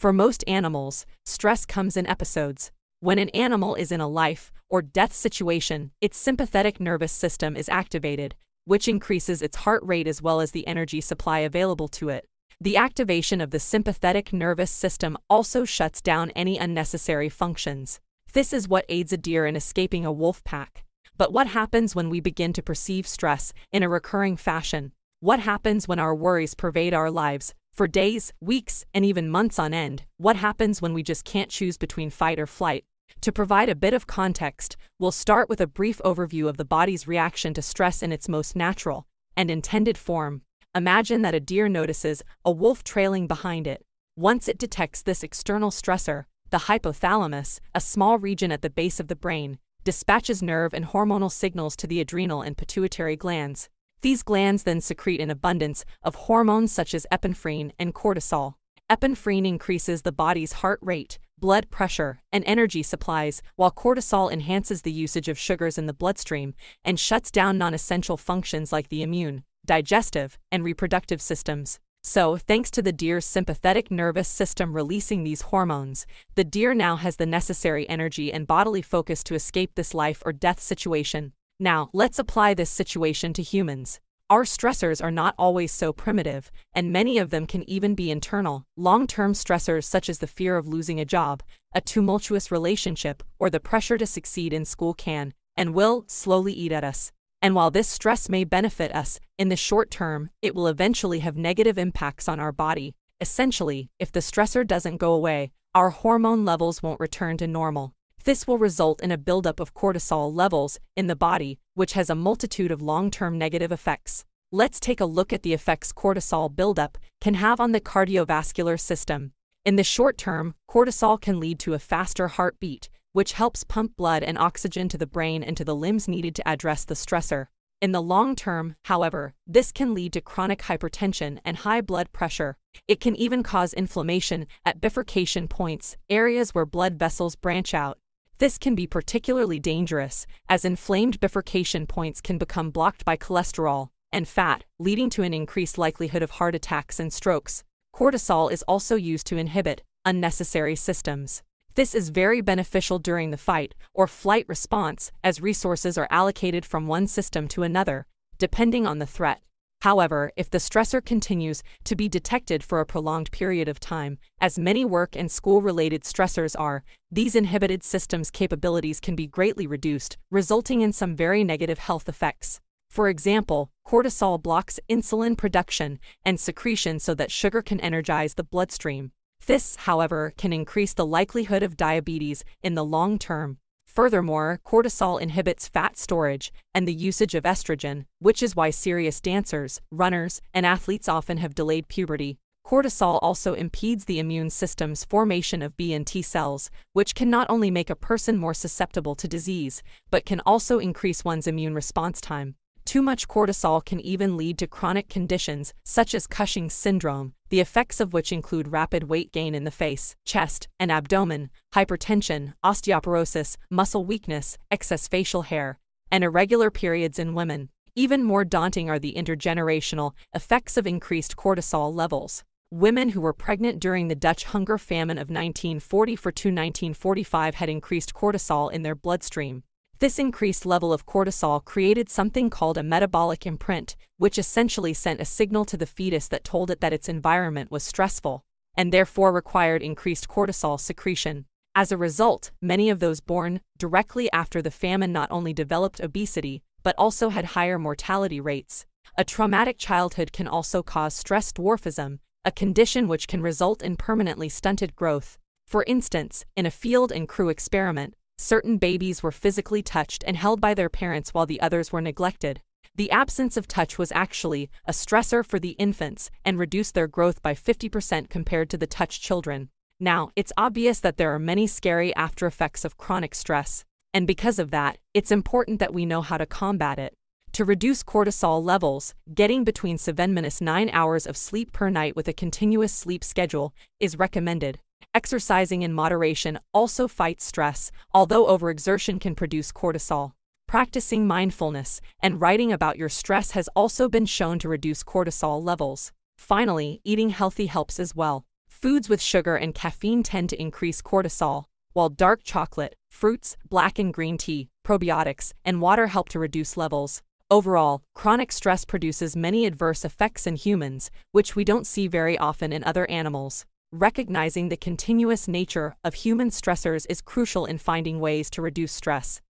For most animals, stress comes in episodes. When an animal is in a life or death situation, its sympathetic nervous system is activated, which increases its heart rate as well as the energy supply available to it. The activation of the sympathetic nervous system also shuts down any unnecessary functions. This is what aids a deer in escaping a wolf pack. But what happens when we begin to perceive stress in a recurring fashion? What happens when our worries pervade our lives, for days, weeks, and even months on end? What happens when we just can't choose between fight or flight? To provide a bit of context, we'll start with a brief overview of the body's reaction to stress in its most natural and intended form. Imagine that a deer notices a wolf trailing behind it. Once it detects this external stressor, the hypothalamus, a small region at the base of the brain, dispatches nerve and hormonal signals to the adrenal and pituitary glands. These glands then secrete an abundance of hormones such as epinephrine and cortisol. Epinephrine increases the body's heart rate, blood pressure, and energy supplies, while cortisol enhances the usage of sugars in the bloodstream and shuts down non essential functions like the immune, digestive, and reproductive systems. So, thanks to the deer's sympathetic nervous system releasing these hormones, the deer now has the necessary energy and bodily focus to escape this life or death situation. Now, let's apply this situation to humans. Our stressors are not always so primitive, and many of them can even be internal. Long term stressors such as the fear of losing a job, a tumultuous relationship, or the pressure to succeed in school can, and will, slowly eat at us. And while this stress may benefit us, in the short term, it will eventually have negative impacts on our body. Essentially, if the stressor doesn't go away, our hormone levels won't return to normal. This will result in a buildup of cortisol levels in the body, which has a multitude of long term negative effects. Let's take a look at the effects cortisol buildup can have on the cardiovascular system. In the short term, cortisol can lead to a faster heartbeat, which helps pump blood and oxygen to the brain and to the limbs needed to address the stressor. In the long term, however, this can lead to chronic hypertension and high blood pressure. It can even cause inflammation at bifurcation points, areas where blood vessels branch out. This can be particularly dangerous, as inflamed bifurcation points can become blocked by cholesterol and fat, leading to an increased likelihood of heart attacks and strokes. Cortisol is also used to inhibit unnecessary systems. This is very beneficial during the fight or flight response as resources are allocated from one system to another, depending on the threat. However, if the stressor continues to be detected for a prolonged period of time, as many work and school related stressors are, these inhibited systems' capabilities can be greatly reduced, resulting in some very negative health effects. For example, cortisol blocks insulin production and secretion so that sugar can energize the bloodstream. This, however, can increase the likelihood of diabetes in the long term. Furthermore, cortisol inhibits fat storage and the usage of estrogen, which is why serious dancers, runners, and athletes often have delayed puberty. Cortisol also impedes the immune system's formation of B and T cells, which can not only make a person more susceptible to disease, but can also increase one's immune response time. Too much cortisol can even lead to chronic conditions such as Cushing's syndrome, the effects of which include rapid weight gain in the face, chest, and abdomen, hypertension, osteoporosis, muscle weakness, excess facial hair, and irregular periods in women. Even more daunting are the intergenerational effects of increased cortisol levels. Women who were pregnant during the Dutch hunger famine of 1940 for 1945 had increased cortisol in their bloodstream. This increased level of cortisol created something called a metabolic imprint, which essentially sent a signal to the fetus that told it that its environment was stressful, and therefore required increased cortisol secretion. As a result, many of those born directly after the famine not only developed obesity, but also had higher mortality rates. A traumatic childhood can also cause stress dwarfism, a condition which can result in permanently stunted growth. For instance, in a field and crew experiment, certain babies were physically touched and held by their parents while the others were neglected. The absence of touch was actually a stressor for the infants and reduced their growth by 50% compared to the touched children. Now, it's obvious that there are many scary after effects of chronic stress, and because of that, it's important that we know how to combat it. To reduce cortisol levels, getting between 7 minus 9 hours of sleep per night with a continuous sleep schedule is recommended. Exercising in moderation also fights stress, although overexertion can produce cortisol. Practicing mindfulness and writing about your stress has also been shown to reduce cortisol levels. Finally, eating healthy helps as well. Foods with sugar and caffeine tend to increase cortisol, while dark chocolate, fruits, black and green tea, probiotics, and water help to reduce levels. Overall, chronic stress produces many adverse effects in humans, which we don't see very often in other animals. Recognizing the continuous nature of human stressors is crucial in finding ways to reduce stress.